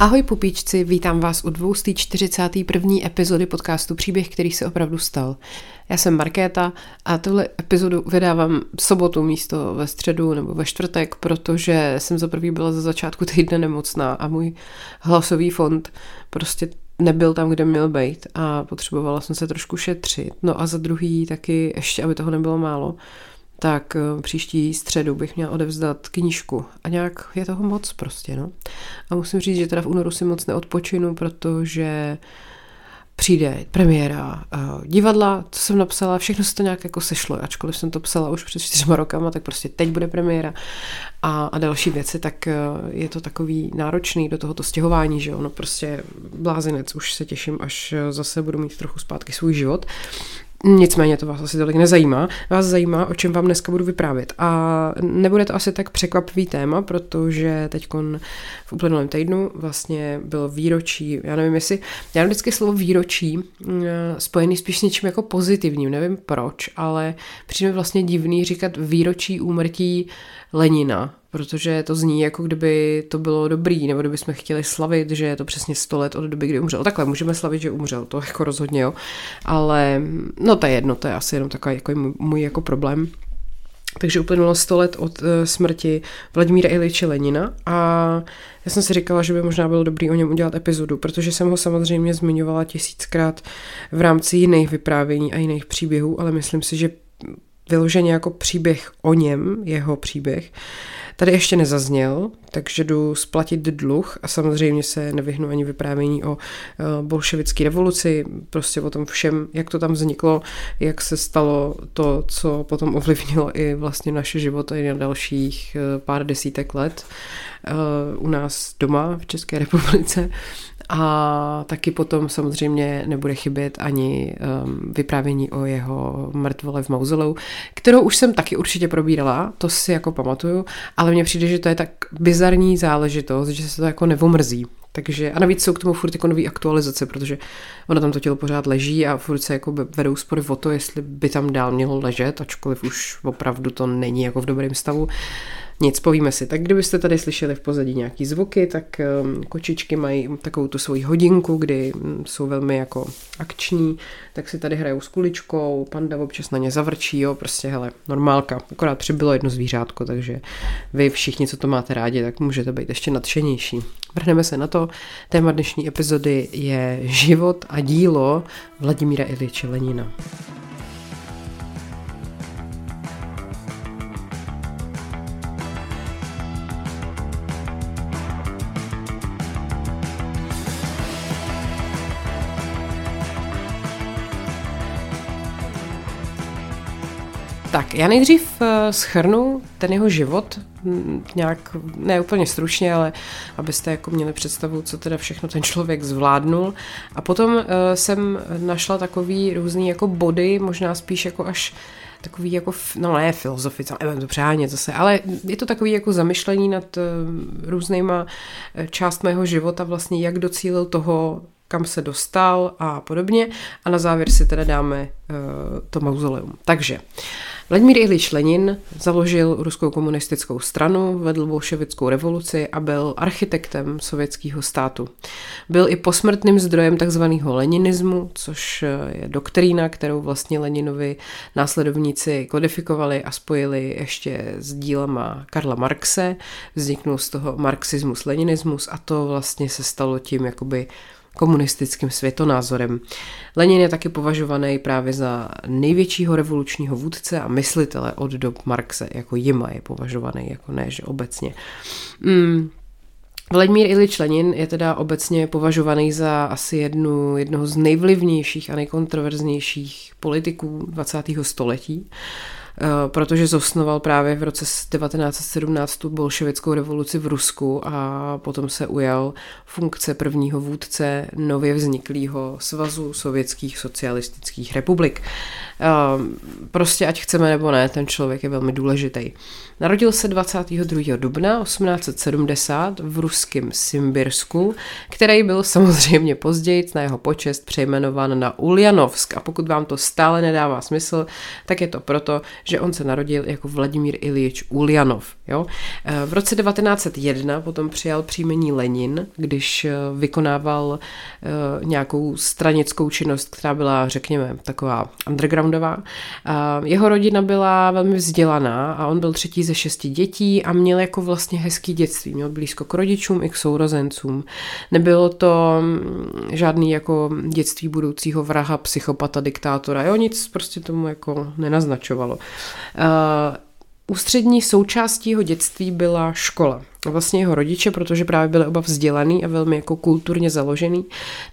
Ahoj pupíčci, vítám vás u 241. epizody podcastu Příběh, který se opravdu stal. Já jsem Markéta a tuhle epizodu vydávám v sobotu místo ve středu nebo ve čtvrtek, protože jsem za prvý byla za začátku týdne nemocná a můj hlasový fond prostě nebyl tam, kde měl být a potřebovala jsem se trošku šetřit. No a za druhý taky, ještě aby toho nebylo málo, tak eh, příští středu bych měla odevzdat knížku. A nějak je toho moc prostě, no. A musím říct, že teda v únoru si moc neodpočinu, protože přijde premiéra uh, divadla, co jsem napsala, všechno se to nějak jako sešlo, ačkoliv jsem to psala už před čtyřma rokama, tak prostě teď bude premiéra a, a další věci, tak uh, je to takový náročný do tohoto stěhování, že ono prostě blázinec, už se těším, až zase budu mít trochu zpátky svůj život. Nicméně to vás asi tolik nezajímá. Vás zajímá, o čem vám dneska budu vyprávět. A nebude to asi tak překvapivý téma, protože teď v uplynulém týdnu vlastně bylo výročí, já nevím jestli, já vždycky slovo výročí mm, spojený spíš s něčím jako pozitivním, nevím proč, ale přijde vlastně divný říkat výročí úmrtí Lenina, protože to zní jako kdyby to bylo dobrý, nebo kdyby jsme chtěli slavit, že je to přesně 100 let od doby, kdy umřel. Takhle můžeme slavit, že umřel, to jako rozhodně jo, ale no to je jedno, to je asi jenom takový jako můj, jako problém. Takže uplynulo 100 let od uh, smrti Vladimíra Iliče Lenina a já jsem si říkala, že by možná bylo dobrý o něm udělat epizodu, protože jsem ho samozřejmě zmiňovala tisíckrát v rámci jiných vyprávění a jiných příběhů, ale myslím si, že vyloženě jako příběh o něm, jeho příběh, tady ještě nezazněl, takže jdu splatit dluh a samozřejmě se nevyhnu ani vyprávění o eh, bolševické revoluci, prostě o tom všem, jak to tam vzniklo, jak se stalo to, co potom ovlivnilo i vlastně naše životy na dalších eh, pár desítek let eh, u nás doma v České republice. A taky potom samozřejmě nebude chybět ani um, vyprávění o jeho mrtvole v mauzoleu, kterou už jsem taky určitě probírala, to si jako pamatuju, ale mně přijde, že to je tak bizarní záležitost, že se to jako nevomrzí. Takže, a navíc jsou k tomu furt jako nový aktualizace, protože ono tam to tělo pořád leží a furt se jako vedou spory o to, jestli by tam dál mělo ležet, ačkoliv už opravdu to není jako v dobrém stavu. Nic, povíme si. Tak kdybyste tady slyšeli v pozadí nějaký zvuky, tak um, kočičky mají takovou tu svoji hodinku, kdy um, jsou velmi jako akční, tak si tady hrajou s kuličkou, panda občas na ně zavrčí, jo, prostě hele, normálka. Akorát přibylo jedno zvířátko, takže vy všichni, co to máte rádi, tak můžete být ještě nadšenější. Vrhneme se na to. Téma dnešní epizody je život a dílo Vladimíra Iliče Lenina. Já nejdřív eh, schrnu ten jeho život, mm, nějak, ne úplně stručně, ale abyste jako měli představu, co teda všechno ten člověk zvládnul. A potom uh, jsem našla takový různý jako body, možná spíš jako až takový jako, no ne filozofice, nevím to přehánět zase, ale je to takový jako zamyšlení nad uh, různýma částmi života vlastně, jak docílil toho, kam se dostal a podobně. A na závěr si teda dáme uh, to mauzoleum. Takže Vladimír Ilič Lenin založil ruskou komunistickou stranu, vedl bolševickou revoluci a byl architektem sovětského státu. Byl i posmrtným zdrojem takzvaného leninismu, což je doktrína, kterou vlastně Leninovi následovníci kodifikovali a spojili ještě s dílama Karla Marxe. Vzniknul z toho marxismus, leninismus a to vlastně se stalo tím jakoby komunistickým světonázorem. Lenin je taky považovaný právě za největšího revolučního vůdce a myslitele od dob Marxe, jako jima je považovaný, jako ne, že obecně. Mm. Vladimír Ilič Lenin je teda obecně považovaný za asi jednu, jednoho z nejvlivnějších a nejkontroverznějších politiků 20. století. Eh, protože zosnoval právě v roce 1917 tu bolševickou revoluci v Rusku a potom se ujal funkce prvního vůdce nově vzniklého svazu sovětských socialistických republik. Eh, prostě ať chceme nebo ne, ten člověk je velmi důležitý. Narodil se 22. dubna 1870 v ruském Simbirsku, který byl samozřejmě později na jeho počest přejmenován na Uljanovsk. A pokud vám to stále nedává smysl, tak je to proto, že on se narodil jako Vladimír Ilič Ulyanov. Jo? Eh, v roce 1901 potom přijal příjmení Lenin, když eh, vykonával nějakou stranickou činnost, která byla, řekněme, taková undergroundová. Jeho rodina byla velmi vzdělaná a on byl třetí ze šesti dětí a měl jako vlastně hezký dětství. Měl blízko k rodičům i k sourozencům. Nebylo to mm, žádný jako dětství budoucího vraha, psychopata, diktátora. Jo, nic prostě tomu jako nenaznačovalo. Ústřední součástí jeho dětství byla škola. Vlastně jeho rodiče, protože právě byli oba vzdělaný a velmi jako kulturně založený,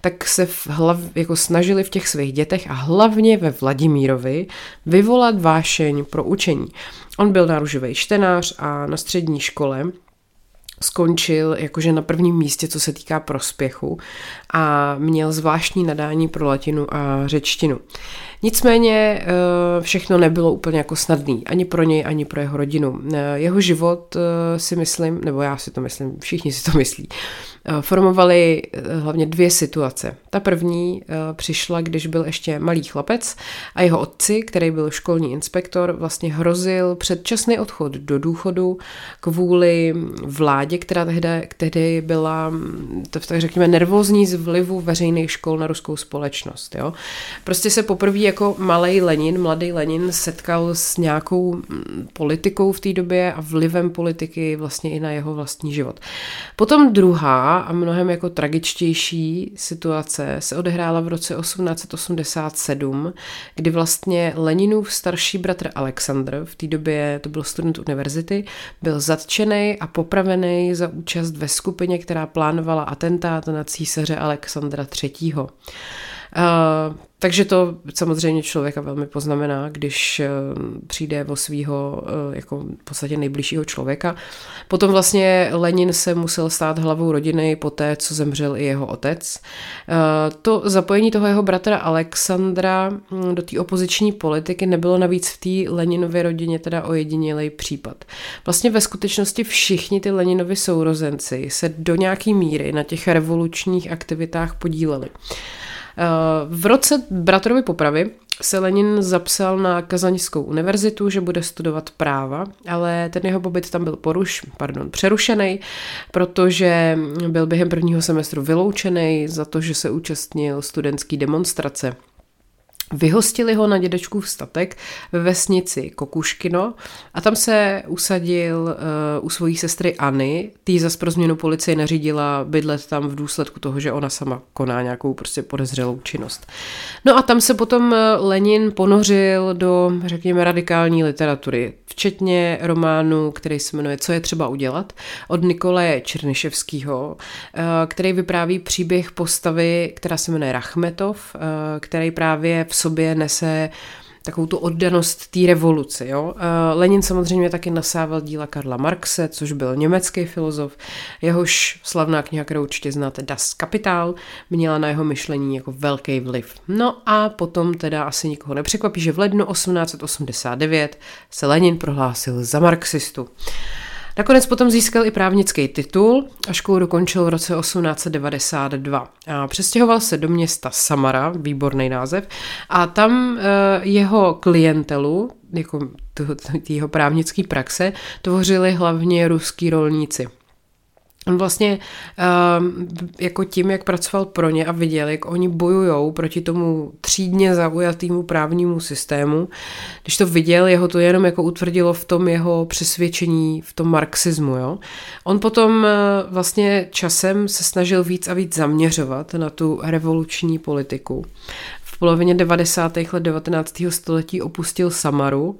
tak se v hlav, jako snažili v těch svých dětech a hlavně ve Vladimírovi vyvolat vášeň pro učení. On byl náruživý čtenář a na střední škole skončil jakože na prvním místě, co se týká prospěchu a měl zvláštní nadání pro latinu a řečtinu. Nicméně eh, všechno nebylo úplně jako snadný, ani pro něj, ani pro jeho rodinu. Eh, jeho život eh, si myslím, nebo já si to myslím, všichni si to myslí, formovaly hlavně dvě situace. Ta první přišla, když byl ještě malý chlapec a jeho otci, který byl školní inspektor, vlastně hrozil předčasný odchod do důchodu kvůli vládě, která tehdy, tehdy byla, tak řekněme, nervózní z vlivu veřejných škol na ruskou společnost. Jo? Prostě se poprvé jako malý Lenin, mladý Lenin setkal s nějakou mm, politikou v té době a vlivem politiky vlastně i na jeho vlastní život. Potom druhá a mnohem jako tragičtější situace se odehrála v roce 1887, kdy vlastně Leninův starší bratr Alexandr, v té době to byl student univerzity, byl zatčený a popravený za účast ve skupině, která plánovala atentát na císaře Alexandra III. Uh, takže to samozřejmě člověka velmi poznamená, když uh, přijde o svého uh, jako v podstatě nejbližšího člověka. Potom vlastně Lenin se musel stát hlavou rodiny po té, co zemřel i jeho otec. To zapojení toho jeho bratra Alexandra hm, do té opoziční politiky nebylo navíc v té Leninově rodině teda ojedinělý případ. Vlastně ve skutečnosti všichni ty Leninovi sourozenci se do nějaký míry na těch revolučních aktivitách podíleli. V roce bratrovy popravy se Lenin zapsal na Kazaňskou univerzitu, že bude studovat práva, ale ten jeho pobyt tam byl poruš, pardon, přerušený, protože byl během prvního semestru vyloučený za to, že se účastnil studentské demonstrace. Vyhostili ho na dědečkův statek ve vesnici Kokuškino a tam se usadil uh, u svojí sestry Anny. Tý zas pro změnu policie nařídila bydlet tam v důsledku toho, že ona sama koná nějakou prostě podezřelou činnost. No a tam se potom eh, Lenin ponořil do, řekněme, radikální literatury, včetně románu, který se jmenuje Co je třeba udělat, od Nikolaje Černyševského, uh, který vypráví příběh postavy, která se jmenuje Rachmetov, uh, který právě v sobě nese takovou tu oddanost té revoluci. Jo? Eh, Lenin samozřejmě taky nasával díla Karla Marxe, což byl německý filozof, jehož slavná kniha, kterou určitě znáte, Das Kapital, měla na jeho myšlení jako velký vliv. No a potom teda asi nikoho nepřekvapí, že v lednu 1889 se Lenin prohlásil za marxistu. Nakonec potom získal i právnický titul a školu dokončil v roce 1892. A přestěhoval se do města Samara, výborný název, a tam eh, jeho klientelu, jako jeho právnické praxe, tvořili hlavně ruský rolníci. On vlastně um, jako tím, jak pracoval pro ně a viděl, jak oni bojují proti tomu třídně zaujatému právnímu systému, když to viděl, jeho to jenom jako utvrdilo v tom jeho přesvědčení, v tom marxismu. Jo? On potom uh, vlastně časem se snažil víc a víc zaměřovat na tu revoluční politiku. V polovině 90. let 19. století opustil Samaru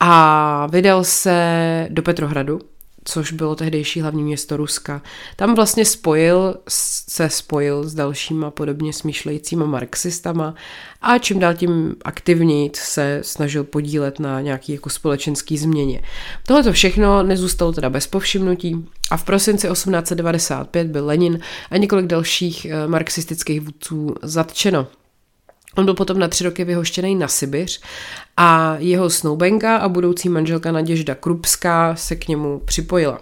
a vydal se do Petrohradu, což bylo tehdejší hlavní město Ruska. Tam vlastně spojil, se spojil s dalšíma podobně smýšlejícíma marxistama a čím dál tím aktivněji se snažil podílet na nějaký jako společenský změně. Tohle to všechno nezůstalo teda bez povšimnutí a v prosinci 1895 byl Lenin a několik dalších eh, marxistických vůdců zatčeno. On byl potom na tři roky vyhoštěný na Sibiř a jeho snoubenka a budoucí manželka Naděžda Krupská se k němu připojila.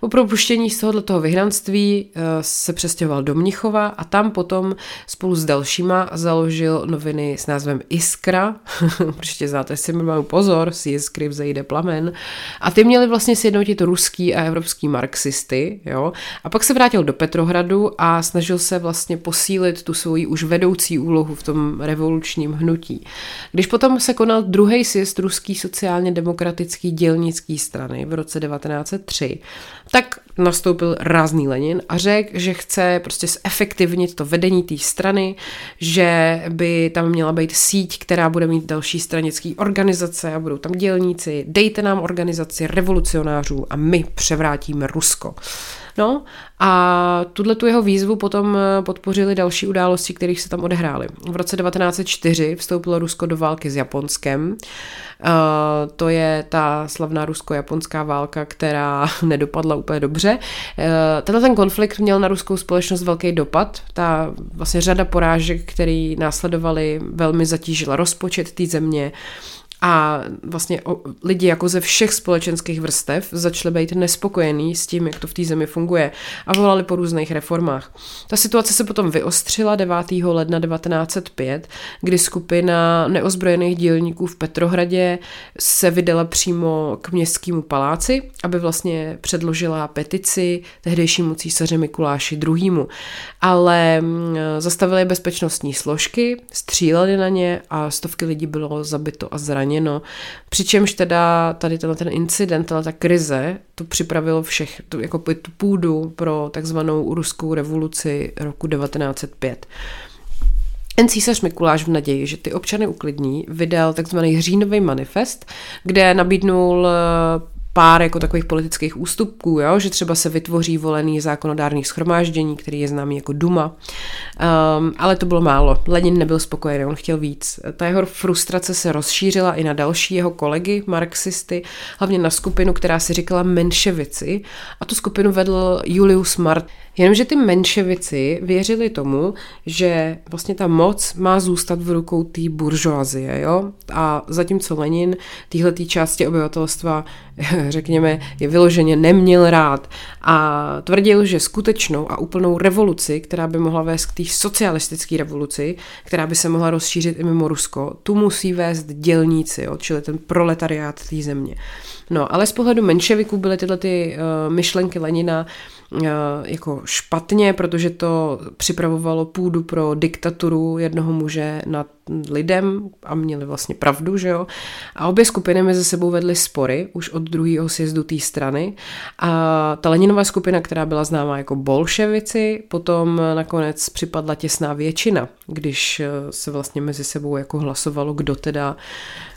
Po propuštění z tohoto vyhnanství eh, se přestěhoval do Mnichova a tam potom spolu s dalšíma založil noviny s názvem Iskra. Určitě znáte si, mám pozor, z Iskry vzejde plamen. A ty měli vlastně sjednotit ruský a evropský marxisty. Jo? A pak se vrátil do Petrohradu a snažil se vlastně posílit tu svoji už vedoucí úlohu v tom revolučním hnutí. Když potom se konal druhý sjezd ruský sociálně demokratický dělnický strany v roce 1903, tak nastoupil rázný Lenin a řekl, že chce prostě zefektivnit to vedení té strany, že by tam měla být síť, která bude mít další stranické organizace a budou tam dělníci. Dejte nám organizaci revolucionářů a my převrátíme Rusko. No a tuhle tu jeho výzvu potom eh, podpořili další události, kterých se tam odehrály. V roce 1904 vstoupilo Rusko do války s Japonskem. Uh, to je ta slavná rusko-japonská válka, která nedopadla úplně dobře. Uh, tenhle ten konflikt měl na ruskou společnost velký dopad. Ta vlastně řada porážek, které následovaly, velmi zatížila rozpočet té země. A vlastně lidi jako ze všech společenských vrstev začali být nespokojení s tím, jak to v té zemi funguje a volali po různých reformách. Ta situace se potom vyostřila 9. ledna 1905, kdy skupina neozbrojených dílníků v Petrohradě se vydala přímo k městskému paláci, aby vlastně předložila petici tehdejšímu císaři Mikuláši II. Ale mm, zastavili bezpečnostní složky, stříleli na ně a stovky lidí bylo zabito a zraněno zraněno. Přičemž teda tady tenhle ten incident, ta krize, to připravilo všech, to, jako tu půdu pro takzvanou ruskou revoluci roku 1905. Ten císař Mikuláš v naději, že ty občany uklidní, vydal takzvaný říjnový manifest, kde nabídnul pár jako takových politických ústupků, jo? že třeba se vytvoří volený zákonodárný schromáždění, který je známý jako Duma, um, ale to bylo málo. Lenin nebyl spokojený, on chtěl víc. Ta jeho frustrace se rozšířila i na další jeho kolegy, marxisty, hlavně na skupinu, která si říkala Menševici a tu skupinu vedl Julius Mart. Jenomže ty menševici věřili tomu, že vlastně ta moc má zůstat v rukou té buržoazie, jo? A zatímco Lenin téhle části obyvatelstva, řekněme, je vyloženě neměl rád a tvrdil, že skutečnou a úplnou revoluci, která by mohla vést k té socialistické revoluci, která by se mohla rozšířit i mimo Rusko, tu musí vést dělníci, jo? čili ten proletariát té země. No, ale z pohledu menševiků byly tyhle ty uh, myšlenky Lenina uh, jako špatně, protože to připravovalo půdu pro diktaturu jednoho muže nad lidem a měli vlastně pravdu, že jo. A obě skupiny mezi sebou vedly spory už od druhého sjezdu té strany a ta Leninová skupina, která byla známá jako bolševici, potom nakonec připadla těsná většina, když se vlastně mezi sebou jako hlasovalo, kdo teda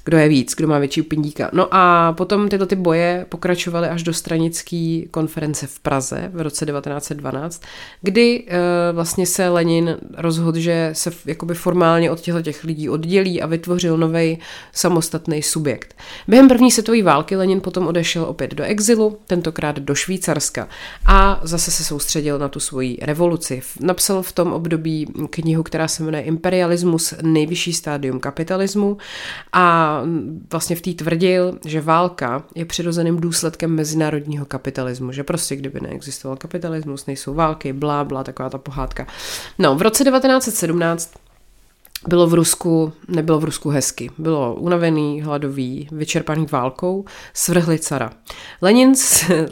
kdo je víc, kdo má větší upindíka. No a potom tyto ty boje pokračovaly až do stranické konference v Praze v roce 1912, kdy uh, vlastně se Lenin rozhodl, že se jakoby formálně od těchto těch lidí oddělí a vytvořil nový samostatný subjekt. Během první světové války Lenin potom odešel opět do exilu, tentokrát do Švýcarska a zase se soustředil na tu svoji revoluci. Napsal v tom období knihu, která se jmenuje Imperialismus, nejvyšší stádium kapitalismu a vlastně v té tvrdil, že válka je přirozeným důsledkem mezinárodního kapitalismu, že prostě kdyby neexistoval kapitalismus, nejsou války, blá, blá, taková ta pohádka. No, v roce 1917 bylo v Rusku, nebylo v Rusku hezky. Bylo unavený, hladový, vyčerpaný válkou, svrhli cara. Lenin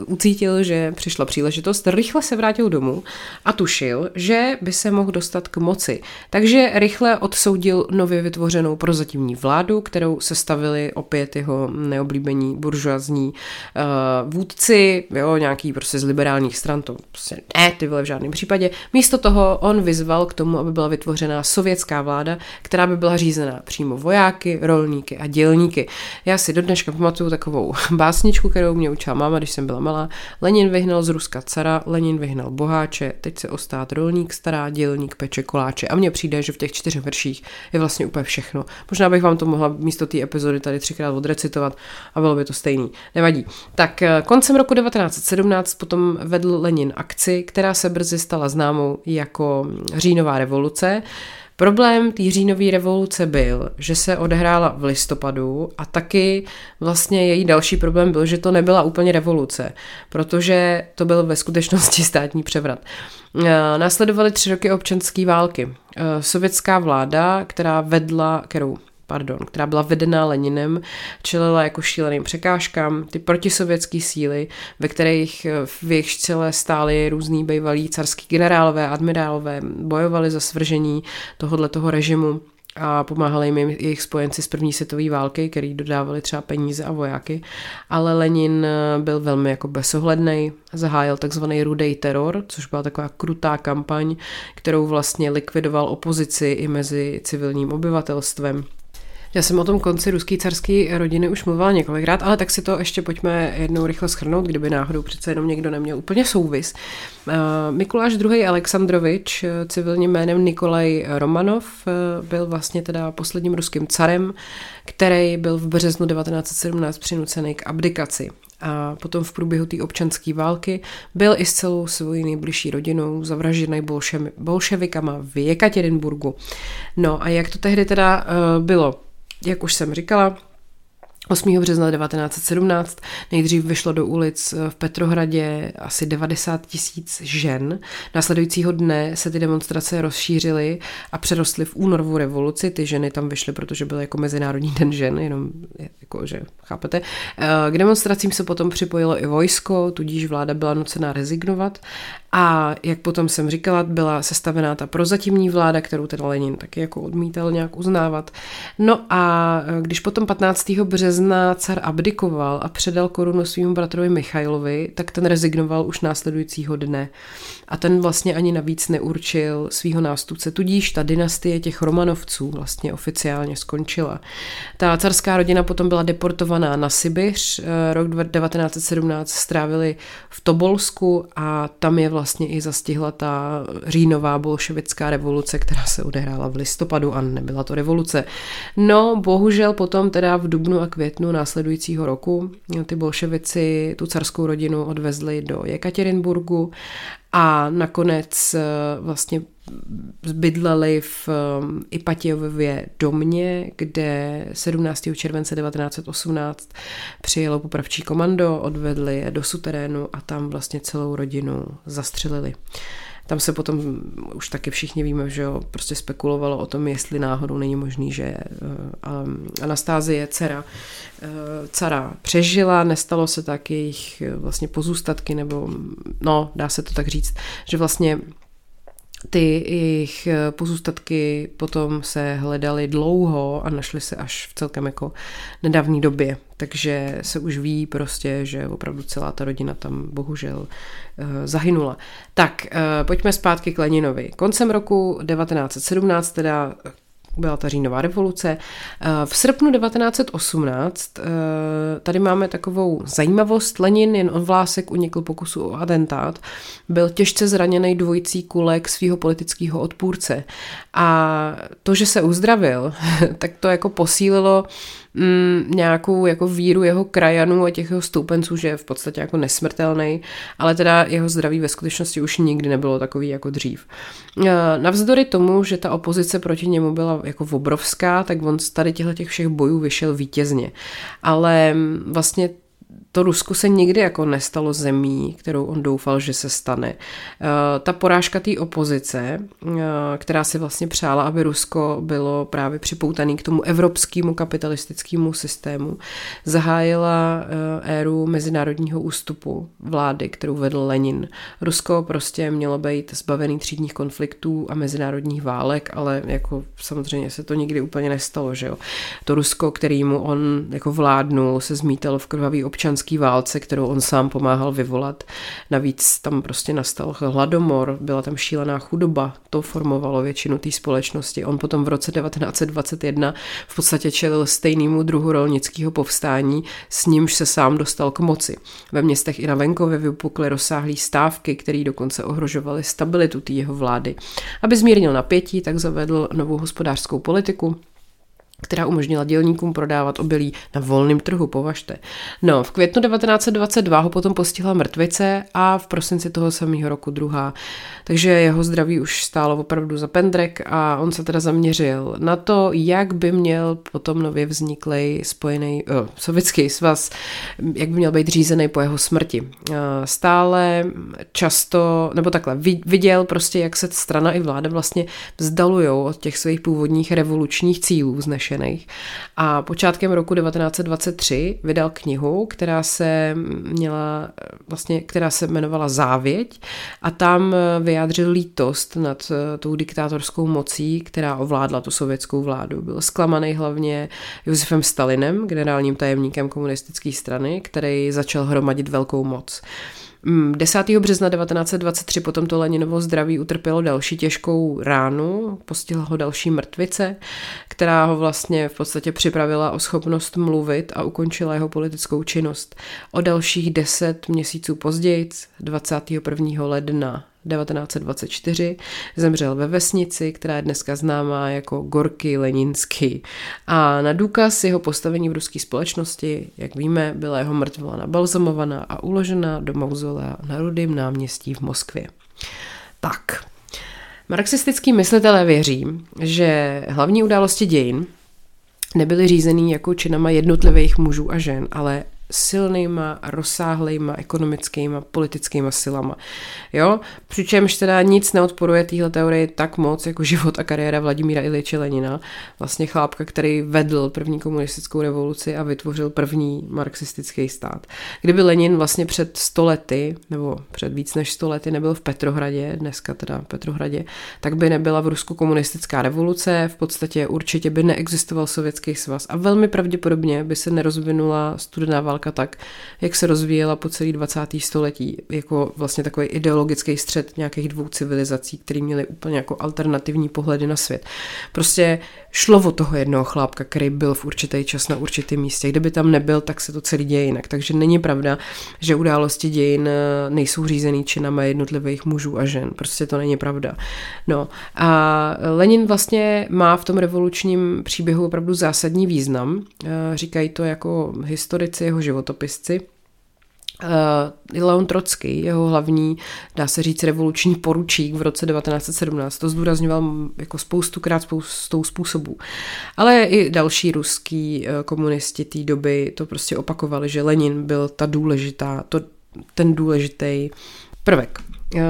ucítil, že přišla příležitost, rychle se vrátil domů a tušil, že by se mohl dostat k moci. Takže rychle odsoudil nově vytvořenou prozatímní vládu, kterou se stavili opět jeho neoblíbení buržoazní uh, vůdci, jo, nějaký prostě z liberálních stran, to prostě ne, ty vole v žádném případě. Místo toho on vyzval k tomu, aby byla vytvořena sovětská vláda, která by byla řízená přímo vojáky, rolníky a dělníky. Já si do dneška pamatuju takovou básničku, kterou mě učila máma, když jsem byla malá. Lenin vyhnal z Ruska cara, Lenin vyhnal boháče, teď se o stát rolník stará, dělník peče koláče. A mně přijde, že v těch čtyřech verších je vlastně úplně všechno. Možná bych vám to mohla místo té epizody tady třikrát odrecitovat a bylo by to stejný. Nevadí. Tak eh, koncem roku 1917 potom vedl Lenin akci, která se brzy stala známou jako říjnová revoluce Problém té říjnové revoluce byl, že se odehrála v listopadu a taky vlastně její další problém byl, že to nebyla úplně revoluce, protože to byl ve skutečnosti státní převrat. Eh, následovaly tři roky občanské války. Eh, sovětská vláda, která vedla, kterou pardon, která byla vedená Leninem, čelila jako šíleným překážkám, ty protisovětské síly, ve kterých eh, v jejich čele stály různý bývalí carský generálové, admirálové, bojovali za svržení tohohle toho režimu a pomáhali jim jejich spojenci z první světové války, který dodávali třeba peníze a vojáky, ale Lenin eh, byl velmi jako bezohledný, zahájil takzvaný rudej teror, což byla taková krutá kampaň, kterou vlastně likvidoval opozici i mezi civilním obyvatelstvem. Já jsem o tom konci ruské carské rodiny už mluvila několikrát, ale tak si to ještě pojďme jednou rychle schrnout, kdyby náhodou přece jenom někdo neměl úplně souvis. Uh, Mikuláš II. Alexandrovič, civilním jménem Nikolaj Romanov, uh, byl vlastně teda posledním ruským carem, který byl v březnu 1917 přinucený k abdikaci a potom v průběhu té občanské války byl i s celou svojí nejbližší rodinou zavražděný bolševikama v Jekaterinburgu. No a jak to tehdy teda uh, bylo? Jak už jsem říkala, 8. března 1917 nejdřív vyšlo do ulic v Petrohradě asi 90 tisíc žen. Následujícího dne se ty demonstrace rozšířily a přerostly v únorovou revoluci. Ty ženy tam vyšly, protože byl jako Mezinárodní den žen, jenom jako, že chápete. K demonstracím se potom připojilo i vojsko, tudíž vláda byla nucená rezignovat a jak potom jsem říkala, byla sestavená ta prozatímní vláda, kterou teda Lenin taky jako odmítal nějak uznávat. No a když potom 15. března car abdikoval a předal korunu svým bratrovi Michailovi, tak ten rezignoval už následujícího dne. A ten vlastně ani navíc neurčil svého nástupce, tudíž ta dynastie těch Romanovců vlastně oficiálně skončila. Ta carská rodina potom byla deportovaná na Sibiř, eh, rok 1917 strávili v Tobolsku a tam je vlastně i zastihla ta říjnová bolševická revoluce, která se odehrála v listopadu a nebyla to revoluce. No, bohužel potom teda v dubnu a květnu následujícího roku ty bolševici tu carskou rodinu odvezli do Jekaterinburgu a nakonec eh, vlastně bydleli v um, Ipatějově domě, kde 17. července 1918 přijelo popravčí komando, odvedli je do suterénu a tam vlastně celou rodinu zastřelili. Tam se potom už taky všichni víme, že jo, prostě spekulovalo o tom, jestli náhodou není možný, že uh, Anastázie, dcera, uh, cara přežila, nestalo se tak jejich vlastně pozůstatky, nebo no, dá se to tak říct, že vlastně ty jejich eh, pozůstatky potom se hledaly dlouho a našly se až v celkem jako nedávné době. Takže se už ví prostě, že opravdu celá ta rodina tam bohužel uh, zahynula. Tak, uh, pojďme zpátky k Leninovi. Koncem roku 1917 teda byla ta říjnová revoluce. Eh, v srpnu 1918 eh, tady máme takovou zajímavost. Lenin jen od vlásek unikl pokusu o atentát. Byl těžce zraněný dvojicí kulek svého politického odpůrce. A to, že se uzdravil, tak to jako posílilo mm, nějakou jako víru jeho krajanů a těch jeho stoupenců, že je v podstatě jako nesmrtelný, ale teda jeho zdraví ve skutečnosti už nikdy nebylo takový jako dřív. E, navzdory tomu, že ta opozice proti němu byla jako obrovská, tak on z tady těchto těch všech bojů vyšel vítězně. Ale mm, vlastně to Rusko se nikdy jako nestalo zemí, kterou on doufal, že se stane. Eh, ta porážka té opozice, eh, která si vlastně přála, aby Rusko bylo právě připoutaný k tomu evropskému kapitalistickému systému, zahájila eh, éru mezinárodního ústupu vlády, kterou vedl Lenin. Rusko prostě mělo být zbavený třídních konfliktů a mezinárodních válek, ale jako samozřejmě se to nikdy úplně nestalo, že jo. To Rusko, kterýmu on jako vládnul, se zmítalo v krvavý občanský občanské válce, kterou on sám pomáhal vyvolat. Navíc tam prostě nastal hladomor, byla tam šílená chudoba, to formovalo většinu té společnosti. On potom v roce 1921 v podstatě čelil stejnému druhu rolnického povstání, s nímž se sám dostal k moci. Ve městech i na venkově vypukly rozsáhlé stávky, které dokonce ohrožovaly stabilitu té jeho vlády. Aby zmírnil napětí, tak zavedl novou hospodářskou politiku, která umožnila dělníkům prodávat obilí na volném trhu, považte. No, v květnu 1922 ho potom postihla mrtvice a v prosinci toho samého roku druhá. Takže jeho zdraví už stálo opravdu za pendrek a on se teda zaměřil na to, jak by měl potom nově vzniklý spojený oh, sovětský svaz, jak by měl být řízený po jeho smrti. Stále často, nebo takhle, viděl prostě, jak se strana i vláda vlastně vzdalujou od těch svých původních revolučních cílů vznešených. A počátkem roku 1923 vydal knihu, která se měla, vlastně, která se jmenovala Závěť a tam vyjádřil lítost nad eh, tou diktátorskou mocí, která ovládla tu sovětskou vládu. Byl zklamaný hlavně Josefem Stalinem, generálním tajemníkem komunistické strany, který začal hromadit velkou moc. 10. Mm, března 1923 po tomto Leninovo zdraví utrpělo další těžkou ránu, postihla ho další mrtvice, která ho vlastně v podstatě připravila o schopnost mluvit a ukončila jeho politickou činnost. O dalších deset měsíců později, 21. ledna 1924 zemřel ve vesnici, která je dneska známá jako Gorky Leninsky. A na důkaz jeho postavení v ruské společnosti, jak víme, byla jeho mrtvola nabalzamovaná a uložena do mauzolea na Rudém náměstí v Moskvě. Tak, marxistický myslitelé věří, že hlavní události dějin nebyly řízený jako činama jednotlivých mužů a žen, ale silnýma, rozsáhlejma ekonomickýma, politickýma silama. Jo? Přičemž teda nic neodporuje téhle teorii tak moc jako život a kariéra Vladimíra Iliče Lenina, vlastně chlápka, který vedl první komunistickou revoluci a vytvořil první marxistický stát. Kdyby Lenin vlastně před stolety, nebo před víc než stolety nebyl v Petrohradě, dneska teda Petrohradě, tak by nebyla v Rusku komunistická revoluce, v podstatě určitě by neexistoval sovětský svaz a velmi pravděpodobně by se nerozvinula studená válka válka tak, jak se rozvíjela po celý 20. století, jako vlastně takový ideologický střed nějakých dvou civilizací, které měly úplně jako alternativní pohledy na svět. Prostě šlo o toho jednoho chlápka, který byl v určitý čas na určitém místě. Kdyby tam nebyl, tak se to celý děje jinak. Takže není pravda, že události dějin eh, nejsou řízený činama jednotlivých mužů a žen. Prostě to není pravda. No a Lenin vlastně má v tom revolučním příběhu opravdu zásadní význam. Eh, říkají to jako historici jeho životopisci. Uh, Leon Trocký, jeho hlavní, dá se říct, revoluční poručík v roce 1917, to zdůrazňoval jako spoustukrát spoustou způsobů. Ale i další ruský uh, komunisti té doby to prostě opakovali, že Lenin byl ta důležitá, to, ten důležitý prvek. Uh,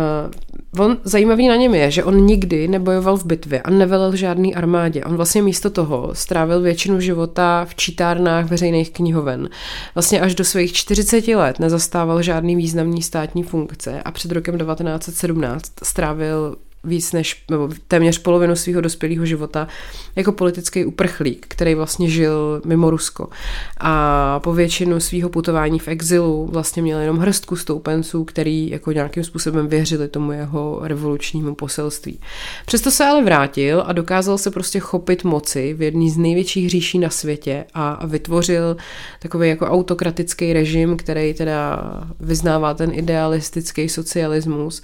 on, zajímavý na něm je, že on nikdy nebojoval v bitvě a nevelel žádný armádě. On vlastně místo toho strávil většinu života v čítárnách veřejných knihoven. Vlastně až do svých 40 let nezastával žádný významný státní funkce a před rokem 1917 strávil víc než, nebo téměř polovinu svého dospělého života jako politický uprchlík, který vlastně žil mimo Rusko. A po většinu svého putování v exilu vlastně měl jenom hrstku stoupenců, který jako nějakým způsobem věřili tomu jeho revolučnímu poselství. Přesto se ale vrátil a dokázal se prostě chopit moci v jedné z největších říší na světě a vytvořil takový jako autokratický režim, který teda vyznává ten idealistický socialismus,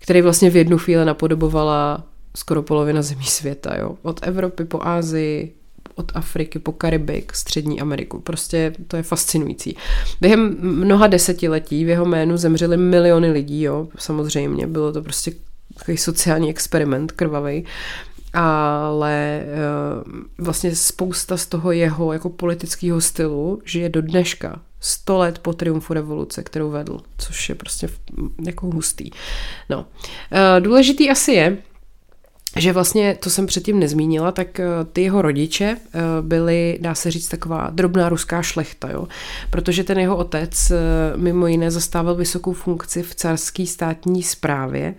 který vlastně v jednu chvíli napodobovala skoro polovina zemí světa, jo. Od Evropy po Ázii, od Afriky po Karibik, Střední Ameriku. Prostě to je fascinující. Během mnoha desetiletí v jeho jménu zemřeli miliony lidí, jo, samozřejmě. Bylo to prostě takový sociální experiment krvavý ale uh, vlastně spousta z toho jeho jako politického stylu žije do dneška, sto let po triumfu revoluce, kterou vedl, což je prostě jako hustý. No. Uh, důležitý asi je, že vlastně, to jsem předtím nezmínila, tak ty jeho rodiče byli, dá se říct, taková drobná ruská šlechta, jo? protože ten jeho otec mimo jiné zastával vysokou funkci v carské státní správě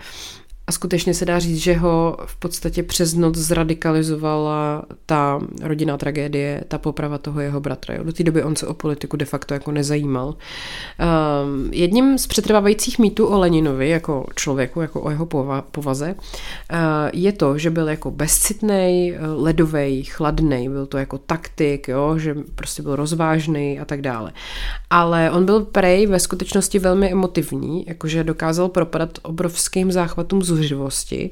a skutečně se dá říct, že ho v podstatě přes noc zradikalizovala ta rodinná tragédie, ta poprava toho jeho bratra. Jo. Do té doby on se o politiku de facto jako nezajímal. Um, jedním z přetrvávajících mýtů o Leninovi jako člověku, jako o jeho pova- povaze, uh, je to, že byl jako bezcitný, ledový, chladný, byl to jako taktik, jo, že prostě byl rozvážný a tak dále. Ale on byl prej ve skutečnosti velmi emotivní, jakože dokázal propadat obrovským záchvatům zuřivosti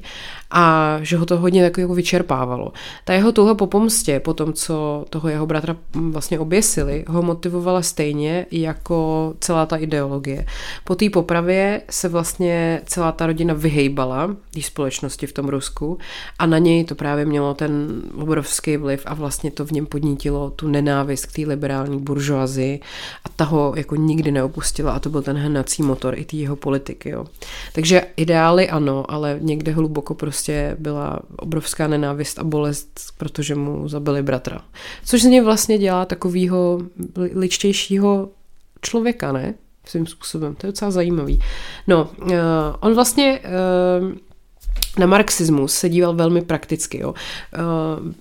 a že ho to hodně jako, jako vyčerpávalo. Ta jeho touha po pomstě, po tom, co toho jeho bratra vlastně oběsili, ho motivovala stejně jako celá ta ideologie. Po té popravě se vlastně celá ta rodina vyhejbala té společnosti v tom Rusku a na něj to právě mělo ten obrovský vliv a vlastně to v něm podnítilo tu nenávist k té liberální buržoazii a ta ho jako nikdy neopustila a to byl ten hnací motor i té jeho politiky. Jo. Takže ideály ano, ale někde hluboko prostě byla obrovská nenávist a bolest, protože mu zabili bratra. Což z něj vlastně dělá takovýho ličtějšího člověka, ne? Svým způsobem. To je docela zajímavý. No, uh, on vlastně uh, na marxismus se díval velmi prakticky. Jo. Uh,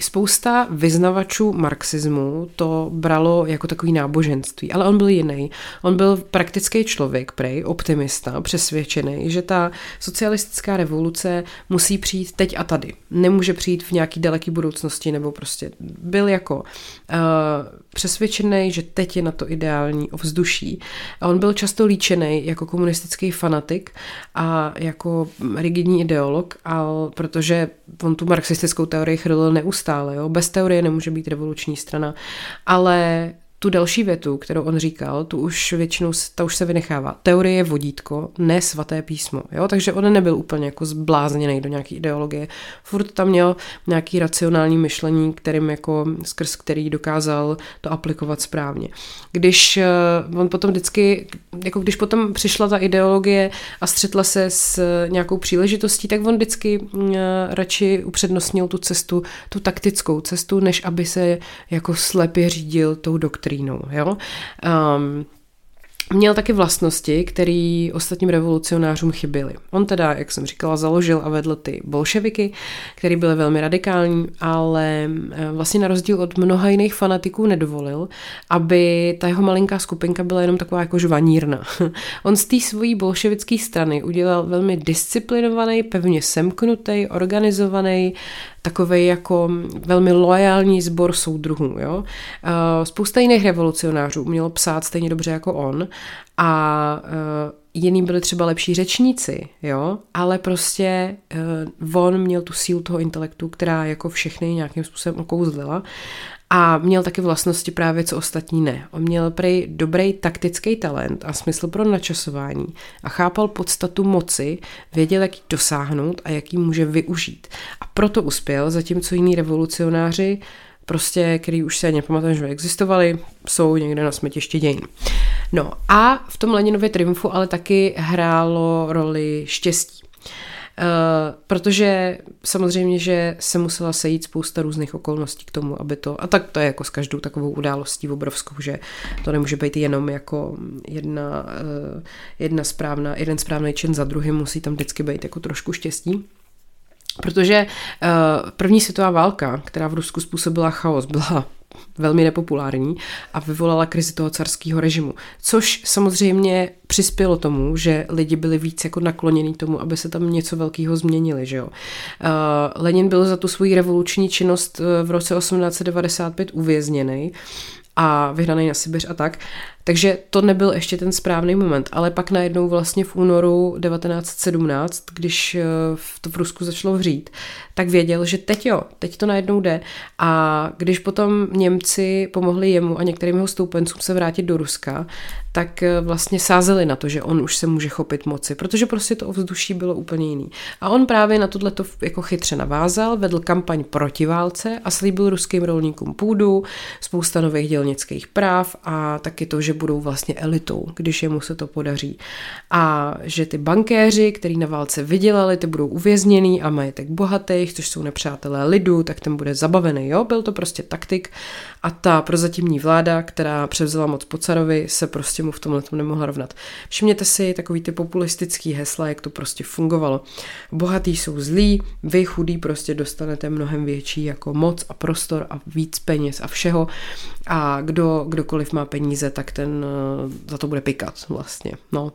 spousta vyznavačů marxismu to bralo jako takový náboženství, ale on byl jiný. On byl praktický člověk, prej, optimista, přesvědčený, že ta socialistická revoluce musí přijít teď a tady. Nemůže přijít v nějaký daleký budoucnosti, nebo prostě byl jako uh, přesvědčený, že teď je na to ideální ovzduší. A on byl často líčený jako komunistický fanatik a jako rigidní ideolog, ale protože on tu marxistickou teorii chrlil neustále. Jo? Bez teorie nemůže být revoluční strana. Ale tu další větu, kterou on říkal, tu už většinou, ta už se vynechává. Teorie je vodítko, ne svaté písmo. Jo? Takže on nebyl úplně jako zblázněný do nějaké ideologie. Furt tam měl nějaký racionální myšlení, kterým jako, skrz který dokázal to aplikovat správně. Když eh, on potom vždycky, jako když potom přišla ta ideologie a střetla se s nějakou příležitostí, tak on vždycky eh, radši upřednostnil tu cestu, tu taktickou cestu, než aby se jako slepě řídil tou doktrínou doktrínou. Jo? Um, Měl taky vlastnosti, které ostatním revolucionářům chyběly. On teda, jak jsem říkala, založil a vedl ty bolševiky, které byly velmi radikální, ale eh, vlastně na rozdíl od mnoha jiných fanatiků nedovolil, aby ta jeho malinká skupinka byla jenom taková jako žvanírna. On z té svojí bolševické strany udělal velmi disciplinovaný, pevně semknutý, organizovaný, takový jako velmi loajální sbor soudruhů. Jo? Eh, spousta jiných revolucionářů mělo psát stejně dobře jako on a uh, jiný byli třeba lepší řečníci, jo, ale prostě uh, on měl tu sílu toho intelektu, která jako všechny nějakým způsobem okouzlila a měl taky vlastnosti právě, co ostatní ne. On měl prej dobrý taktický talent a smysl pro načasování a chápal podstatu moci, věděl, jak ji dosáhnout a jak ji může využít. A proto uspěl, zatímco jiní revolucionáři prostě, který už se ani nepamatuju, že existovali, jsou někde na smetiště dějin. No a v tom Leninově triumfu ale taky hrálo roli štěstí. Uh, protože samozřejmě, že se musela sejít spousta různých okolností k tomu, aby to, a tak to je jako s každou takovou událostí obrovskou, že to nemůže být jenom jako jedna, uh, jedna správná, jeden správný čin za druhým, musí tam vždycky být jako trošku štěstí. Protože uh, první světová válka, která v Rusku způsobila chaos, byla velmi nepopulární a vyvolala krizi toho carského režimu. Což samozřejmě přispělo tomu, že lidi byli víc jako naklonění tomu, aby se tam něco velkého změnili. Že jo? Uh, Lenin byl za tu svoji revoluční činnost eh, v roce 1895 uvězněný a vyhnaný na Sibiř a tak. Takže to nebyl ještě ten správný moment, ale pak najednou vlastně v únoru 1917, když eh, to v Rusku začalo vřít, tak věděl, že teď jo, teď to najednou jde. A když potom Němci pomohli jemu a některým jeho stoupencům se vrátit do Ruska, tak eh, vlastně sázeli na to, že on už se může chopit moci, protože prostě to ovzduší bylo úplně jiný. A on právě na tohle to jako chytře navázal, vedl kampaň proti válce a slíbil ruským rolníkům půdu, spousta nových dělnických práv a taky to, že budou vlastně elitou, když jemu se to podaří. A že ty bankéři, který na válce vydělali, ty budou uvězněný a majetek bohatých, což jsou nepřátelé lidu, tak ten bude zabavený. Jo, byl to prostě taktik a ta prozatímní vláda, která převzala moc po carovi, se prostě mu v tomhle tom nemohla rovnat. Všimněte si takový ty populistický hesla, jak to prostě fungovalo. Bohatý jsou zlí, vy chudý prostě dostanete mnohem větší jako moc a prostor a víc peněz a všeho a kdo, kdokoliv má peníze, tak ten uh, za to bude pikat vlastně. No.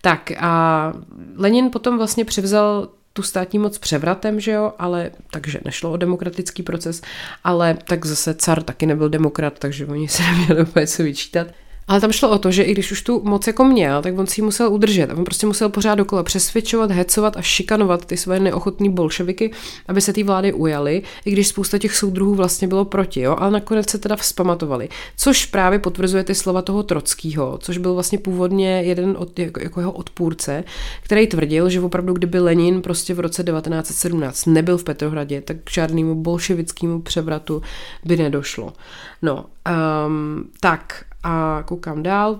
Tak a Lenin potom vlastně převzal tu státní moc převratem, že jo, ale takže nešlo o demokratický proces, ale tak zase car taky nebyl demokrat, takže oni se neměli úplně co vyčítat. Ale tam šlo o to, že i když už tu moc jako měl, tak on si ji musel udržet. A on prostě musel pořád dokola přesvědčovat, hecovat a šikanovat ty své neochotní bolševiky, aby se té vlády ujali, i když spousta těch soudruhů vlastně bylo proti, jo? ale nakonec se teda vzpamatovali. Což právě potvrzuje ty slova toho Trockýho, což byl vlastně původně jeden od, jako, jako jeho odpůrce, který tvrdil, že opravdu kdyby Lenin prostě v roce 1917 nebyl v Petrohradě, tak k žádnému bolševickému převratu by nedošlo. No, um, tak a koukám dál.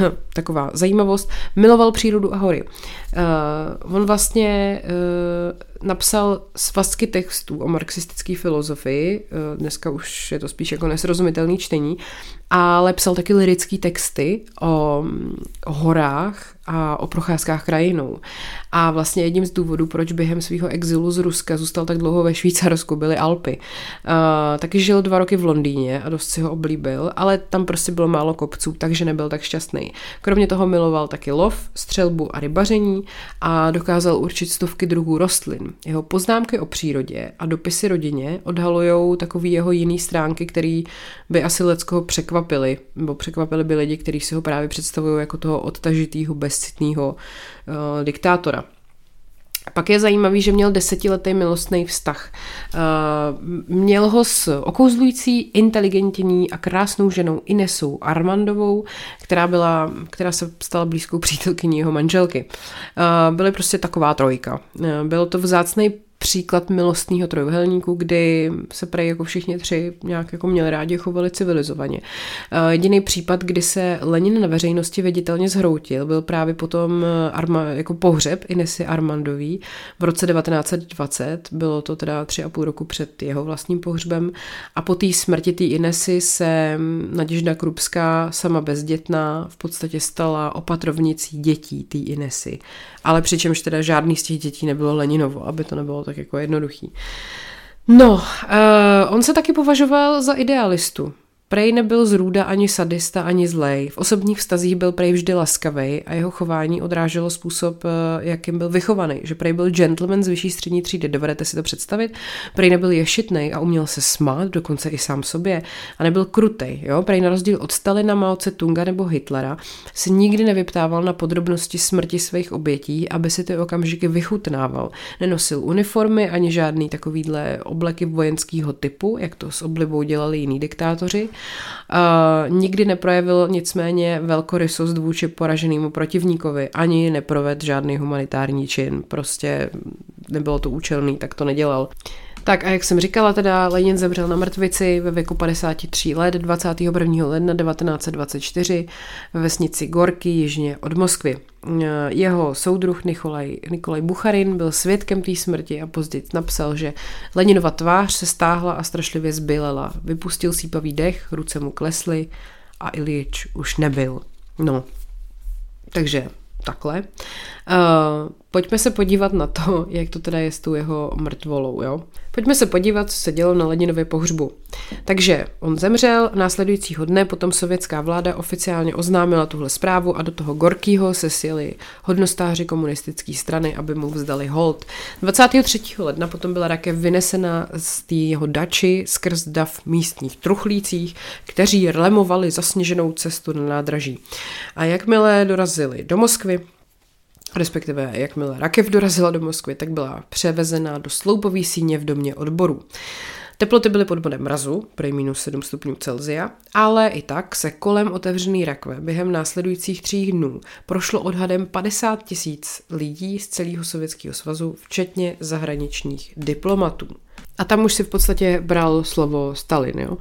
Taková zajímavost. Miloval přírodu a hory. Uh, on vlastně uh, napsal svazky textů o marxistické filozofii, uh, dneska už je to spíš jako nesrozumitelný čtení, ale psal taky lirické texty o, horách a o procházkách krajinou. A vlastně jedním z důvodů, proč během svého exilu z Ruska zůstal tak dlouho ve Švýcarsku, byly Alpy. Uh, taky žil dva roky v Londýně a dost si ho oblíbil, ale tam prostě bylo málo kopců, takže nebyl tak šťastný. Kromě toho miloval taky lov, střelbu a rybaření a dokázal určit stovky druhů rostlin. Jeho poznámky o přírodě a dopisy rodině odhalují takový jeho jiný stránky, který by asi leckoho překvapili, nebo překvapili by lidi, kteří si ho právě představují jako toho odtažitýho, bezcitného uh, diktátora. Pak je zajímavý, že měl desetiletý milostný vztah. Měl ho s okouzlující, inteligentní a krásnou ženou Inesou Armandovou, která, byla, která se stala blízkou přítelkyní jeho manželky. Byly prostě taková trojka. Byl to vzácný příklad milostného trojuhelníku, kdy se prej jako všichni tři nějak jako měli rádi, chovali civilizovaně. Eh, jediný případ, kdy se Lenin na veřejnosti viditelně zhroutil, byl právě potom eh, Arma, jako pohřeb Inesy Armandový v roce 1920. Bylo to teda tři a půl roku před jeho vlastním pohřbem a po té smrti té Inesy se Naděžda Krupská, sama bezdětná, v podstatě stala opatrovnicí dětí té Inesy. Ale přičemž teda žádný z těch dětí nebylo Leninovo, aby to nebylo tak jako jednoduchý. No, uh, on se taky považoval za idealistu. Prej nebyl zrůda ani sadista, ani zlej. V osobních vztazích byl Prej vždy laskavý a jeho chování odráželo způsob, eh, jakým byl vychovaný. Že Prej byl gentleman z vyšší střední třídy, dovedete si to představit? Prej nebyl ješitnej a uměl se smát, dokonce i sám sobě. A nebyl krutej. Jo? Prej na rozdíl od Stalina, Mao Tunga nebo Hitlera si nikdy nevyptával na podrobnosti smrti svých obětí, aby si ty okamžiky vychutnával. Nenosil uniformy ani žádný takovýhle obleky vojenského typu, jak to s oblibou dělali jiní diktátoři. Uh, nikdy neprojevil nicméně velkorysost vůči poraženému protivníkovi, ani neproved žádný humanitární čin, prostě nebylo to účelný, tak to nedělal. Tak a jak jsem říkala, teda Lenin zemřel na mrtvici ve věku 53 let 21. ledna 1924 ve vesnici Gorky jižně od Moskvy. Jeho soudruh Nikolaj, Nikolaj Bucharin byl svědkem té smrti a později napsal, že Leninova tvář se stáhla a strašlivě zbylela. Vypustil sípavý dech, ruce mu klesly a Ilič už nebyl. No, takže takhle. Uh, pojďme se podívat na to, jak to teda je s tou jeho mrtvolou, jo. Pojďme se podívat, co se dělo na Leninově pohřbu. Takže on zemřel, následujícího dne potom sovětská vláda oficiálně oznámila tuhle zprávu a do toho Gorkýho se sjeli hodnostáři komunistické strany, aby mu vzdali hold. 23. ledna potom byla rakev vynesena z té jeho dači skrz dav místních truchlících, kteří rlemovali zasněženou cestu na nádraží. A jakmile dorazili do Moskvy, respektive jakmile rakev dorazila do Moskvy, tak byla převezena do sloupový síně v domě odboru. Teploty byly pod bodem mrazu, prej minus 7 stupňů Celzia, ale i tak se kolem otevřený rakve během následujících tří dnů prošlo odhadem 50 tisíc lidí z celého Sovětského svazu, včetně zahraničních diplomatů. A tam už si v podstatě bral slovo Stalin. Jo.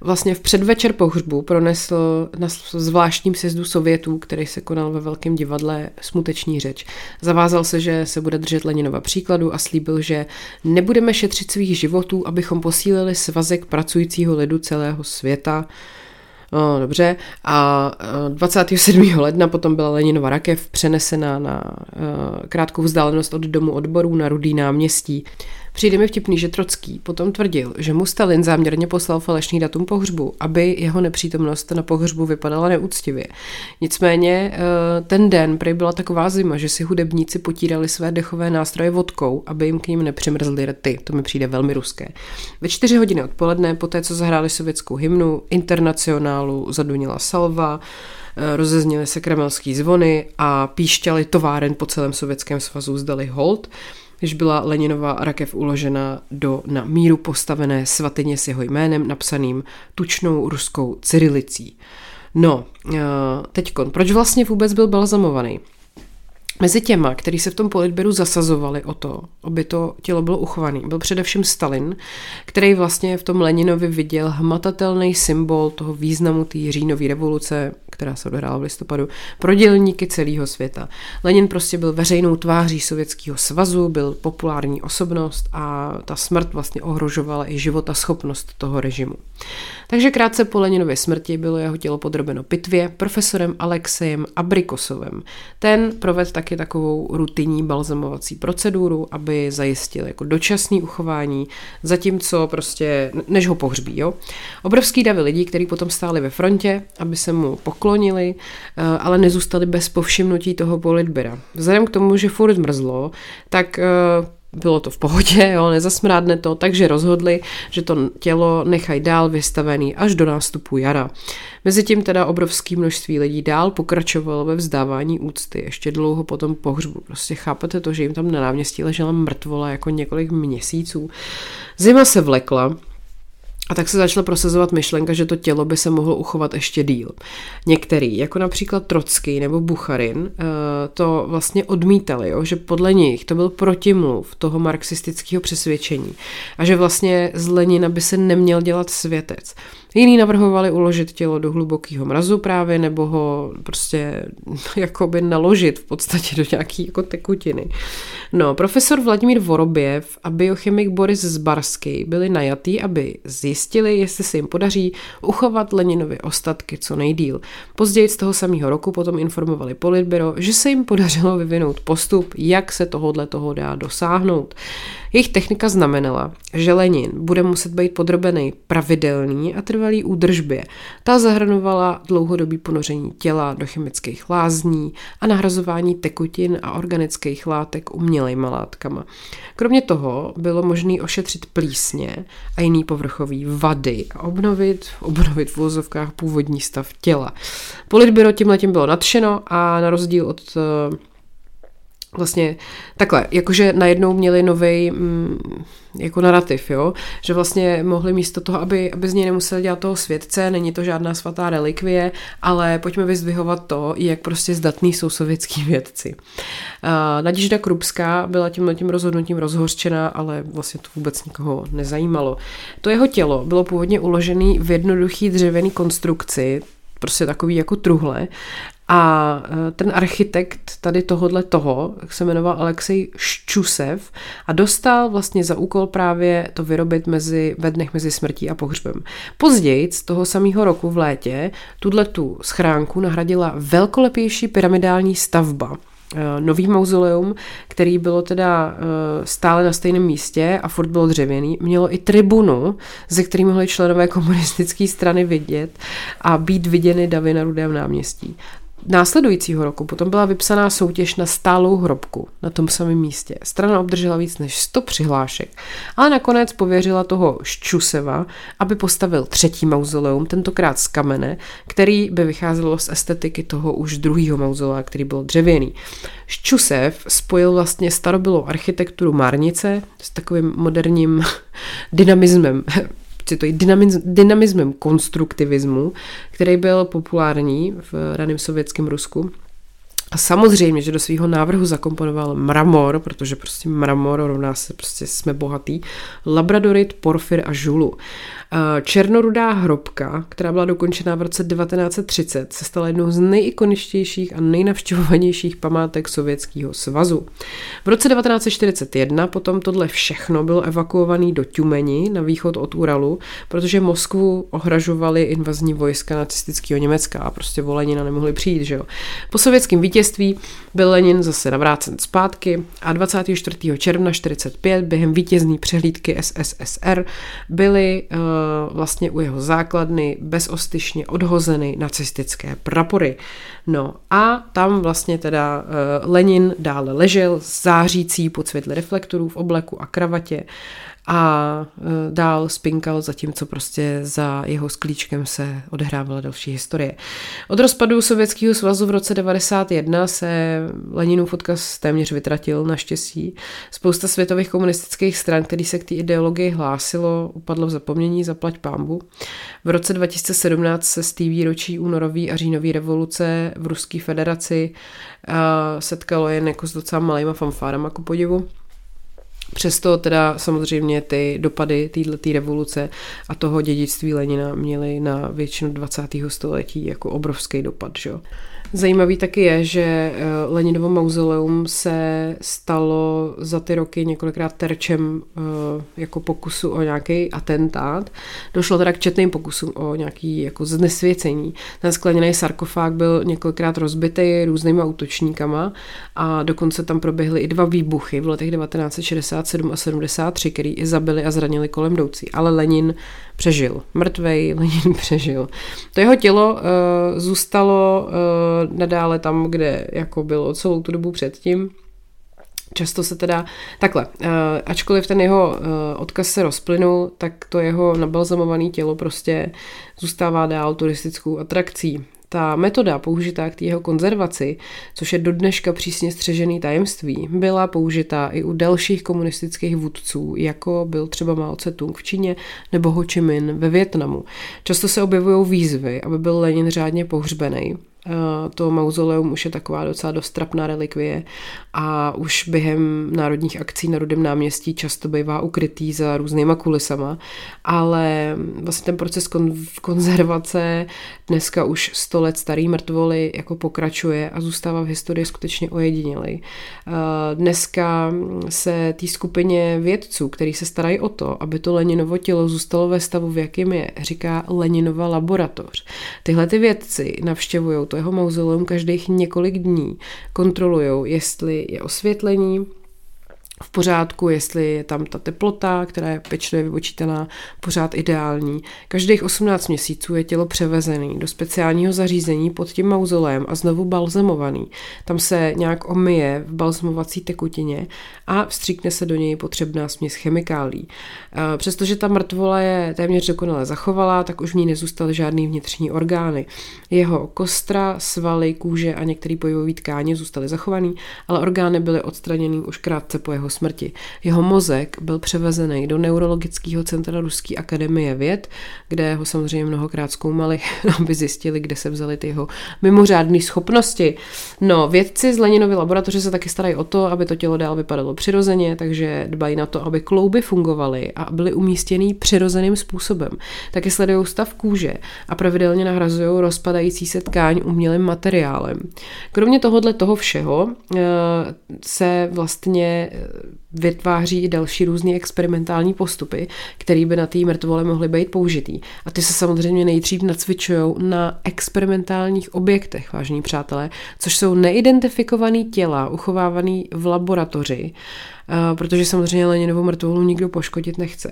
Vlastně v předvečer pohřbu pronesl na zvláštním sjezdu Sovětů, který se konal ve Velkém divadle, smuteční řeč. Zavázal se, že se bude držet Leninova příkladu a slíbil, že nebudeme šetřit svých životů, abychom posílili svazek pracujícího lidu celého světa. No, dobře. A 27. ledna potom byla Leninova rakev přenesena na krátkou vzdálenost od domu odborů na Rudý náměstí. Přijde mi vtipný, že Trocký potom tvrdil, že mu Stalin záměrně poslal falešný datum pohřbu, aby jeho nepřítomnost na pohřbu vypadala neúctivě. Nicméně eh, ten den prý byla taková zima, že si hudebníci potírali své dechové nástroje vodkou, aby jim k ním nepřimrzly rty. To mi přijde velmi ruské. Ve čtyři hodiny odpoledne, poté co zahráli sovětskou hymnu, internacionálu zadunila salva, eh, rozezněly se kremelský zvony a píšťaly továren po celém Sovětském svazu zdali hold, když byla Leninová rakev uložena do na míru postavené svatyně s jeho jménem napsaným tučnou ruskou cyrilicí. No, eh, teďkon, proč vlastně vůbec byl balzamovaný? Mezi těma, kteří se v tom politběru zasazovali o to, aby to tělo bylo uchované, byl především Stalin, který vlastně v tom Leninovi viděl hmatatelný symbol toho významu té říjnové revoluce, která se odehrála v listopadu, pro dělníky celého světa. Lenin prostě byl veřejnou tváří Sovětského svazu, byl populární osobnost a ta smrt vlastně ohrožovala i život a schopnost toho režimu. Takže krátce po Leninově smrti bylo jeho tělo podrobeno pitvě profesorem Alexejem Abrikosovem. Ten provedl taky takovou rutinní balzamovací proceduru, aby zajistil jako dočasný uchování, zatímco prostě, než ho pohřbí. Jo? Obrovský davy lidí, kteří potom stáli ve frontě, aby se mu poklonili, eh, ale nezůstali bez povšimnutí toho politběra. Vzhledem k tomu, že furt mrzlo, tak eh, bylo to v pohodě, jo, nezasmrádne to, takže rozhodli, že to tělo nechají dál vystavený až do nástupu jara. Mezitím teda obrovské množství lidí dál pokračovalo ve vzdávání úcty, ještě dlouho potom pohřbu. Prostě chápete to, že jim tam na náměstí ležela mrtvola jako několik měsíců. Zima se vlekla, a tak se začala prosazovat myšlenka, že to tělo by se mohlo uchovat ještě díl. Některý, jako například Trocký nebo Bucharin, eh, to vlastně odmítali, jo, že podle nich to byl protimluv toho marxistického přesvědčení a že vlastně z Lenina by se neměl dělat světec. Jiní navrhovali uložit tělo do hlubokého mrazu právě, nebo ho prostě jakoby naložit v podstatě do nějaký jako tekutiny. No, profesor Vladimír Voroběv a biochemik Boris Zbarský byli najatý, aby zjistili, jestli se jim podaří uchovat Leninovy ostatky co nejdíl. Později z toho samého roku potom informovali Politbyro, že se jim podařilo vyvinout postup, jak se tohohle toho dá dosáhnout. Jejich technika znamenala, že Lenin bude muset být podrobený pravidelný a trvalý údržbě. Ta zahrnovala dlouhodobý ponoření těla do chemických lázní a nahrazování tekutin a organických látek umělejma látkama. Kromě toho bylo možné ošetřit plísně a jiný povrchový vady a obnovit, obnovit v vozovkách původní stav těla. Politbyro tím letím bylo nadšeno a na rozdíl od eh, vlastně takhle, jakože najednou měli nový mm, jako narrativ, jo? že vlastně mohli místo toho, aby, aby z něj nemuseli dělat toho světce, není to žádná svatá relikvie, ale pojďme vyzdvihovat to, jak prostě zdatný jsou sovětský vědci. Uh, Naděžda Krupská byla tím tím rozhodnutím rozhořčená, ale vlastně to vůbec nikoho nezajímalo. To jeho tělo bylo původně uložené v jednoduchý dřevěný konstrukci, prostě takový jako truhle a e, ten architekt tady tohodle toho se jmenoval Alexej Ščusev a dostal vlastně za úkol právě to vyrobit mezi, ve dnech mezi smrtí a pohřbem. Později, z toho samého roku v létě, tuhle tu schránku nahradila velkolepější pyramidální stavba, e, nový mauzoleum, který bylo teda e, stále na stejném místě a furt bylo dřevěný, mělo i tribunu, ze který mohli členové komunistické strany vidět a být viděny davy na Rudém náměstí následujícího roku potom byla vypsaná soutěž na stálou hrobku na tom samém místě. Strana obdržela víc než 100 přihlášek, ale nakonec pověřila toho Ščuseva, aby postavil třetí mauzoleum, tentokrát z kamene, který by vycházelo z estetiky toho už druhého mauzolea, který byl dřevěný. Ščusev spojil vlastně starobylou architekturu Márnice s takovým moderním dynamismem cituji, dynamiz, dynamismem konstruktivismu, který byl populární v raném sovětském Rusku. A samozřejmě, že do svého návrhu zakomponoval mramor, protože prostě mramor rovná se prostě jsme bohatý, labradorit, porfir a žulu. Černorudá hrobka, která byla dokončena v roce 1930, se stala jednou z nejikoničtějších a nejnavštěvovanějších památek Sovětského svazu. V roce 1941 potom tohle všechno bylo evakuované do Tumeni na východ od Uralu, protože Moskvu ohražovali invazní vojska nacistického Německa a prostě volenina nemohli přijít. Že jo? Po sovětském vítězství vítězství byl Lenin zase navrácen zpátky a 24. června 45 během vítězní přehlídky SSSR byly uh, vlastně u jeho základny bezostyšně odhozeny nacistické prapory. No a tam vlastně teda uh, Lenin dále ležel zářící pod světle reflektorů v obleku a kravatě a e, dál spinkal zatímco prostě za jeho sklíčkem se odehrávala další historie. Od rozpadu Sovětského svazu v roce 91 se Leninův odkaz téměř vytratil naštěstí. Spousta světových komunistických stran, který se k té ideologii hlásilo, upadlo v zapomnění, zaplať pámbu. V roce 2017 se z té výročí únorový a říjnový revoluce v Ruské federaci setkalo jen jako s docela malýma fanfárama, ku podivu. Přesto teda samozřejmě ty dopady této revoluce a toho dědictví Lenina měly na většinu 20. století jako obrovský dopad. Že? Zajímavý taky je, že eh, Leninovo mauzoleum se stalo za ty roky několikrát terčem eh, jako pokusu o nějaký atentát. Došlo teda k četným pokusům o nějaký jako znesvěcení. Ten skleněný sarkofág byl několikrát rozbitý různýma útočníkama a dokonce tam proběhly i dva výbuchy v letech 1967 a 73, který i zabili a zranili kolem jdoucí. Ale Lenin přežil. Mrtvej Lenin přežil. To jeho tělo uh, zůstalo uh, nadále tam, kde jako bylo celou tu dobu předtím. Často se teda takhle, uh, ačkoliv ten jeho uh, odkaz se rozplynul, tak to jeho nabalzamované tělo prostě zůstává dál turistickou atrakcí ta metoda použitá k jeho konzervaci, což je do dneška přísně střežený tajemství, byla použitá i u dalších komunistických vůdců, jako byl třeba Mao Tse-tung v Číně nebo Ho Chi Minh ve Větnamu. Často se objevují výzvy, aby byl Lenin řádně pohřbený Eh, to mauzoleum už je taková docela dostrapná relikvie a už během národních akcí na Rudém náměstí často bývá ukrytý za různýma kulisama, ale vlastně ten proces kon- konzervace dneska už 100 let starý mrtvoly jako pokračuje a zůstává v historii skutečně ojedinělej. Eh, dneska se té skupině vědců, který se starají o to, aby to Leninovo tělo zůstalo ve stavu, v jakém je, říká Leninova laboratoř. Tyhle ty vědci navštěvují to jeho mauzoleum každých několik dní. Kontrolují, jestli je osvětlení, v pořádku, jestli je tam ta teplota, která je pečlivě vypočítaná, pořád ideální. Každých 18 měsíců je tělo převezený do speciálního zařízení pod tím mauzolem a znovu balzamovaný. Tam se nějak omyje v balzamovací tekutině a vstříkne se do něj potřebná směs chemikálí. E, přestože ta mrtvola je téměř dokonale zachovalá, tak už v ní nezůstaly žádný vnitřní orgány. Jeho kostra, svaly, kůže a některé pojivové tkáně zůstaly zachovaný, ale orgány byly odstraněny už krátce po jeho smrti. Jeho mozek byl převezený do neurologického centra Ruské akademie věd, kde ho samozřejmě mnohokrát zkoumali, aby zjistili, kde se vzaly ty jeho mimořádné schopnosti. No, vědci z Leninovy laboratoře se taky starají o to, aby to tělo dál vypadalo přirozeně, takže dbají na to, aby klouby fungovaly a byly umístěny přirozeným způsobem. Taky sledují stav kůže a pravidelně nahrazují rozpadající se tkáň umělým materiálem. Kromě tohohle toho všeho eh, se vlastně vytváří i další různé experimentální postupy, které by na té mrtvole mohly být použitý. A ty se samozřejmě nejdřív nacvičují na experimentálních objektech, vážení přátelé, což jsou neidentifikované těla uchovávané v laboratoři, eh, protože samozřejmě Leninovou mrtvolu nikdo poškodit nechce.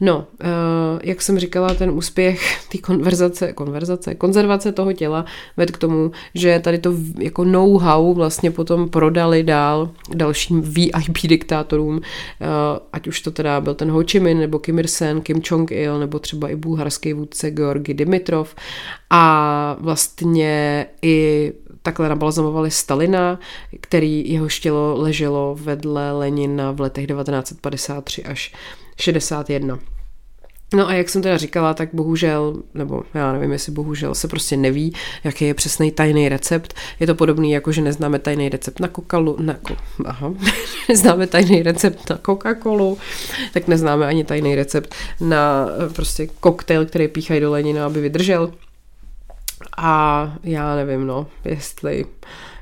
No, uh, jak jsem říkala, ten úspěch té konverzace, konverzace, konzervace toho těla ved k tomu, že tady to jako know-how vlastně potom prodali dál dalším VIP diktátorům, uh, ať už to teda byl ten Ho Chi Minh, nebo Kim Ir-sen, Kim Jong-il, nebo třeba i bulharský vůdce Georgi Dimitrov. A vlastně i takhle nabalzamovali Stalina, který jeho tělo leželo vedle Lenina v letech 1953 až 61. No a jak jsem teda říkala, tak bohužel, nebo já nevím, jestli bohužel, se prostě neví, jaký je přesný tajný recept. Je to podobný, jako že neznáme tajný recept na Coca-Colu, na, aha, neznáme tajný recept na Coca-Colu, tak neznáme ani tajný recept na eh, prostě koktejl, který píchají do Lenina, aby vydržel. A já nevím, no, jestli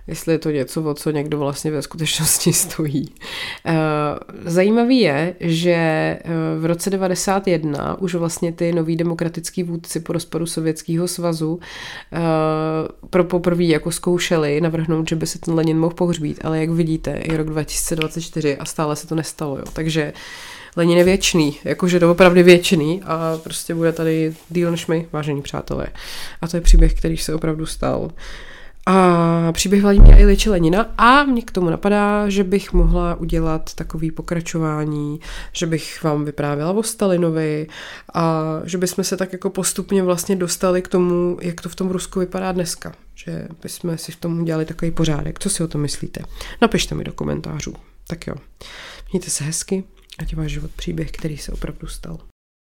jestli je to něco, o co někdo vlastně ve skutečnosti stojí. Eh, zajímavý je, že eh, v roce 91 už vlastně ty noví demokratický vůdci po rozpadu Sovětského svazu pro poprvé jako zkoušeli navrhnout, že by se ten Lenin mohl pohřbít, ale jak vidíte, je rok 2024 a stále se to nestalo. Jo. Takže Lenin je věčný, jakože doopravdy věčný a prostě bude tady díl než my, vážení přátelé. A to je příběh, který se opravdu stal. A příběh Vladimíra Iliče Lenina a mě k tomu napadá, že bych mohla udělat takový pokračování, že bych vám vyprávěla o Stalinovi a že bychom se tak jako postupně vlastně dostali k tomu, jak to v tom Rusku vypadá dneska. Že bychom si v tom udělali takový pořádek. Co si o tom myslíte? Napište mi do komentářů. Tak jo. Mějte se hezky, ať váš život příběh, který se opravdu stal.